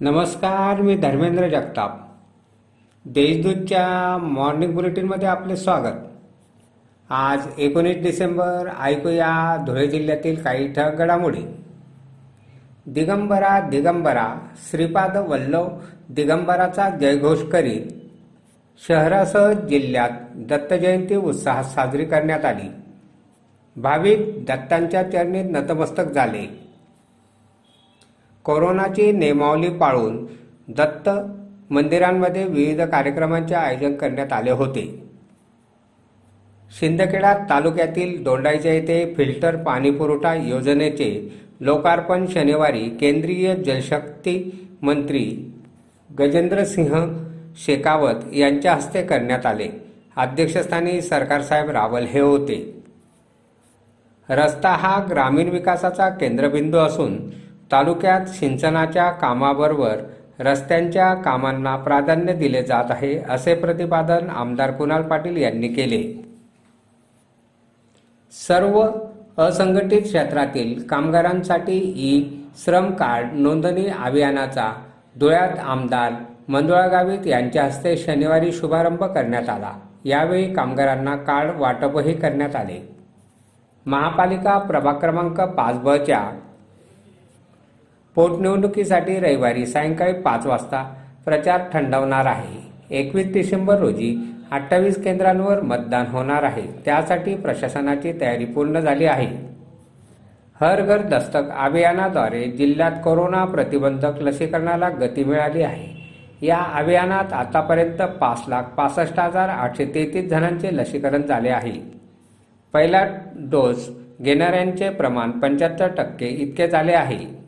नमस्कार मी धर्मेंद्र जगताप. देशदूतच्या मॉर्निंग बुलेटिनमध्ये आपले स्वागत. आज एकोणीस डिसेंबर ऐकूया धुळे जिल्ह्यातील काही ठळक घडामोडी. दिगंबरा दिगंबरा श्रीपाद वल्लभ दिगंबराचा जयघोष करीत शहरासह जिल्ह्यात दत्त जयंती उत्साहात साजरी करण्यात आली. भाविक दत्तांच्या चरणी नतमस्तक झाले. कोरोनाची नियमावली पाळून दत्त मंदिरांमध्ये विविध कार्यक्रमांचे आयोजन करण्यात आले होते. शिंदखेडा तालुक्यातील दोंडाईच्या येथे फिल्टर पाणी पुरवठा योजनेचे लोकार्पण शनिवारी केंद्रीय जलशक्ती मंत्री गजेंद्रसिंह शेकावत यांच्या हस्ते करण्यात आले. अध्यक्षस्थानी सरकारसाहेब रावल हे होते. रस्ता हा ग्रामीण विकासाचा केंद्रबिंदू असून तालुक्यात सिंचनाच्या कामाबरोबर रस्त्यांच्या कामांना प्राधान्य दिले जात आहे असे प्रतिपादन आमदार कुणाल पाटील यांनी केले. सर्व असंघटित क्षेत्रातील कामगारांसाठी ई श्रम कार्ड नोंदणी अभियानाचा धुळ्यात आमदार मंजुळा गावित यांच्या हस्ते शनिवारी शुभारंभ करण्यात आला. यावेळी कामगारांना कार्ड वाटपही करण्यात आले. महापालिका प्रभाग क्रमांक पाच बच्या पोटनिवडणुकीसाठी रविवारी सायंकाळी पाच वाजता प्रचार थंडवणार आहे. एकवीस डिसेंबर रोजी अठ्ठावीस केंद्रांवर मतदान होणार आहे. त्यासाठी प्रशासनाची तयारी पूर्ण झाली आहे. हर घर दस्तक अभियानाद्वारे जिल्ह्यात कोरोना प्रतिबंधक लसीकरणाला गती मिळाली आहे. या अभियानात आतापर्यंत पाच लाख पासष्ट हजार आठशे तेहतीस जणांचे लसीकरण झाले आहे. पहिला डोस घेणाऱ्यांचे प्रमाण पंच्याहत्तर टक्के इतके झाले आहे.